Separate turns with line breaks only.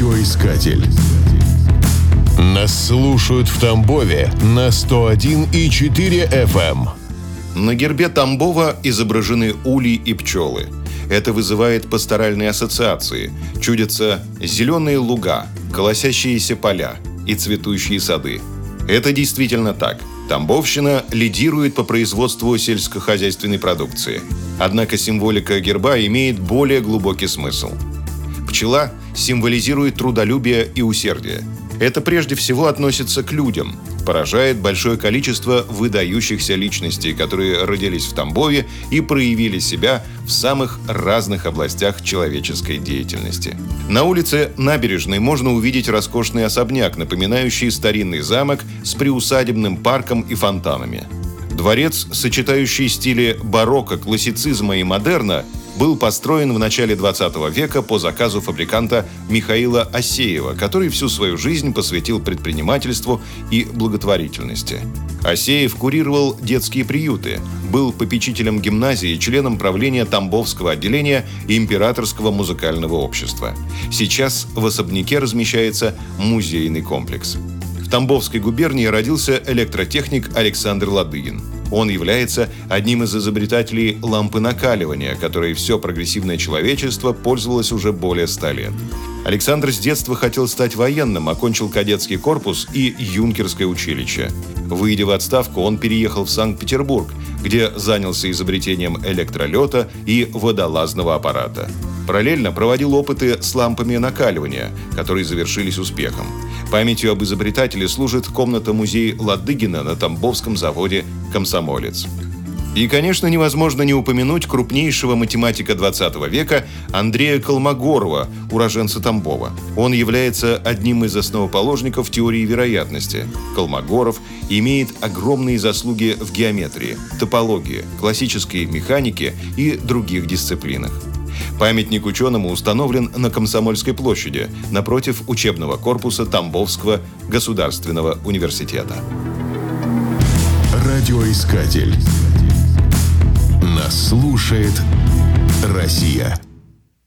Радиоискатель. Нас слушают в Тамбове на 101,4 FM.
эм. На гербе Тамбова изображены улей и пчелы. Это вызывает пасторальные ассоциации. Чудятся зеленые луга, колосящиеся поля и цветущие сады. Это действительно так. Тамбовщина лидирует по производству сельскохозяйственной продукции. Однако символика герба имеет более глубокий смысл. Пчела символизирует трудолюбие и усердие. Это прежде всего относится к людям. Поражает большое количество выдающихся личностей, которые родились в Тамбове и проявили себя в самых разных областях человеческой деятельности. На улице Набережной можно увидеть роскошный особняк, напоминающий старинный замок с приусадебным парком и фонтанами. Дворец, сочетающий стили барокко, классицизма и модерна, был построен в начале 20 века по заказу фабриканта Михаила Осеева, который всю свою жизнь посвятил предпринимательству и благотворительности. Осеев курировал детские приюты, был попечителем гимназии членом правления Тамбовского отделения Императорского музыкального общества. Сейчас в особняке размещается музейный комплекс. В Тамбовской губернии родился электротехник Александр Ладыгин – он является одним из изобретателей лампы накаливания, которой все прогрессивное человечество пользовалось уже более ста лет. Александр с детства хотел стать военным, окончил кадетский корпус и юнкерское училище. Выйдя в отставку, он переехал в Санкт-Петербург, где занялся изобретением электролета и водолазного аппарата. Параллельно проводил опыты с лампами накаливания, которые завершились успехом. Памятью об изобретателе служит комната-музей Ладыгина на Тамбовском заводе «Комсомолец». И, конечно, невозможно не упомянуть крупнейшего математика 20 века Андрея Колмогорова, уроженца Тамбова. Он является одним из основоположников теории вероятности. Колмогоров имеет огромные заслуги в геометрии, топологии, классической механике и других дисциплинах. Памятник ученому установлен на Комсомольской площади, напротив учебного корпуса Тамбовского государственного университета.
Радиоискатель. Нас слушает Россия.